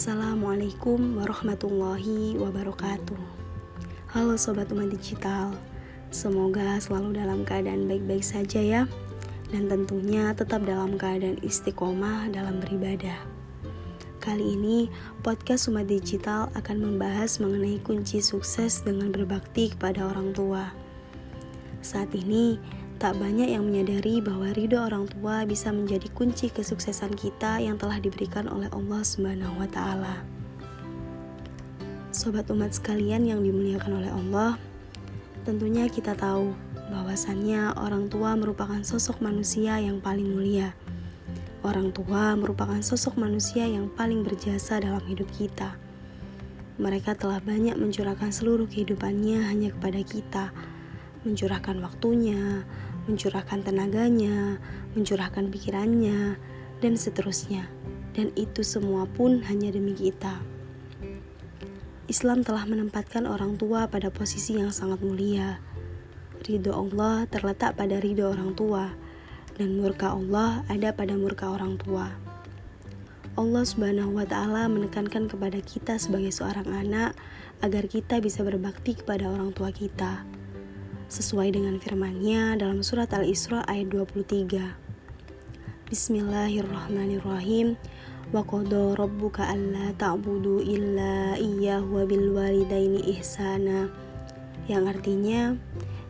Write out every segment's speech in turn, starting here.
Assalamualaikum warahmatullahi wabarakatuh. Halo sobat umat digital, semoga selalu dalam keadaan baik-baik saja ya, dan tentunya tetap dalam keadaan istiqomah dalam beribadah. Kali ini, podcast Umat Digital akan membahas mengenai kunci sukses dengan berbakti kepada orang tua. Saat ini, Tak banyak yang menyadari bahwa ridho orang tua bisa menjadi kunci kesuksesan kita yang telah diberikan oleh Allah Subhanahu wa taala. Sobat umat sekalian yang dimuliakan oleh Allah, tentunya kita tahu bahwasannya orang tua merupakan sosok manusia yang paling mulia. Orang tua merupakan sosok manusia yang paling berjasa dalam hidup kita. Mereka telah banyak mencurahkan seluruh kehidupannya hanya kepada kita, mencurahkan waktunya, mencurahkan tenaganya, mencurahkan pikirannya, dan seterusnya. Dan itu semua pun hanya demi kita. Islam telah menempatkan orang tua pada posisi yang sangat mulia. Ridho Allah terletak pada ridho orang tua, dan murka Allah ada pada murka orang tua. Allah Subhanahu wa Ta'ala menekankan kepada kita sebagai seorang anak agar kita bisa berbakti kepada orang tua kita sesuai dengan firman-Nya dalam surat Al-Isra ayat 23. Bismillahirrahmanirrahim. Wa qada rabbuka alla ta'budu illa iyyahu wa bil walidaini ihsana. Yang artinya,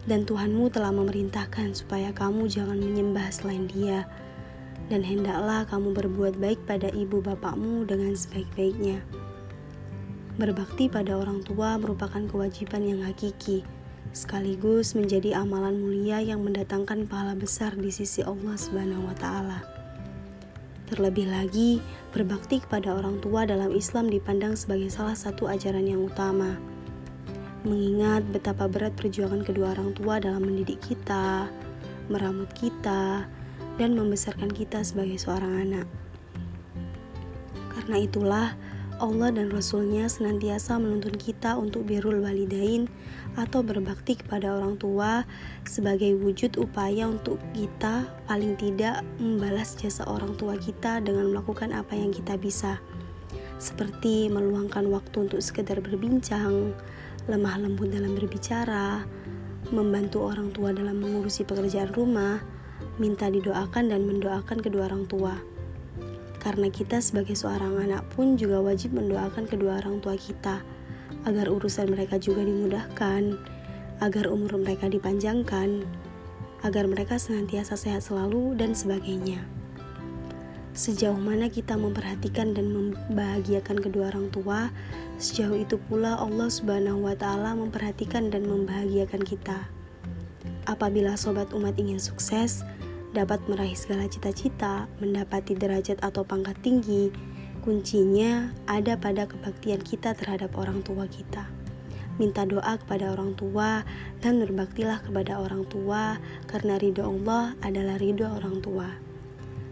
dan Tuhanmu telah memerintahkan supaya kamu jangan menyembah selain Dia dan hendaklah kamu berbuat baik pada ibu bapakmu dengan sebaik-baiknya. Berbakti pada orang tua merupakan kewajiban yang hakiki sekaligus menjadi amalan mulia yang mendatangkan pahala besar di sisi Allah Subhanahu wa taala. Terlebih lagi, berbakti kepada orang tua dalam Islam dipandang sebagai salah satu ajaran yang utama. Mengingat betapa berat perjuangan kedua orang tua dalam mendidik kita, meramut kita, dan membesarkan kita sebagai seorang anak. Karena itulah, Allah dan Rasulnya senantiasa menuntun kita untuk birrul walidain atau berbakti kepada orang tua sebagai wujud upaya untuk kita paling tidak membalas jasa orang tua kita dengan melakukan apa yang kita bisa. Seperti meluangkan waktu untuk sekedar berbincang, lemah lembut dalam berbicara, membantu orang tua dalam mengurusi pekerjaan rumah, minta didoakan dan mendoakan kedua orang tua karena kita sebagai seorang anak pun juga wajib mendoakan kedua orang tua kita agar urusan mereka juga dimudahkan, agar umur mereka dipanjangkan, agar mereka senantiasa sehat selalu, dan sebagainya. Sejauh mana kita memperhatikan dan membahagiakan kedua orang tua, sejauh itu pula Allah Subhanahu wa Ta'ala memperhatikan dan membahagiakan kita. Apabila sobat umat ingin sukses, dapat meraih segala cita-cita, mendapati derajat atau pangkat tinggi, kuncinya ada pada kebaktian kita terhadap orang tua kita. Minta doa kepada orang tua dan berbaktilah kepada orang tua karena ridho Allah adalah ridho orang tua.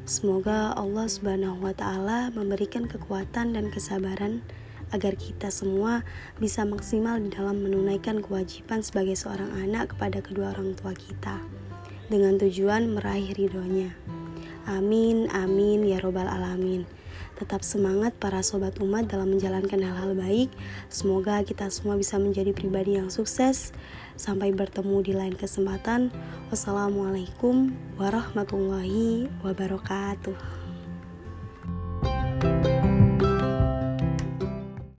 Semoga Allah Subhanahu wa Ta'ala memberikan kekuatan dan kesabaran agar kita semua bisa maksimal di dalam menunaikan kewajiban sebagai seorang anak kepada kedua orang tua kita dengan tujuan meraih ridhonya. Amin, amin, ya robbal alamin. Tetap semangat para sobat umat dalam menjalankan hal-hal baik. Semoga kita semua bisa menjadi pribadi yang sukses. Sampai bertemu di lain kesempatan. Wassalamualaikum warahmatullahi wabarakatuh.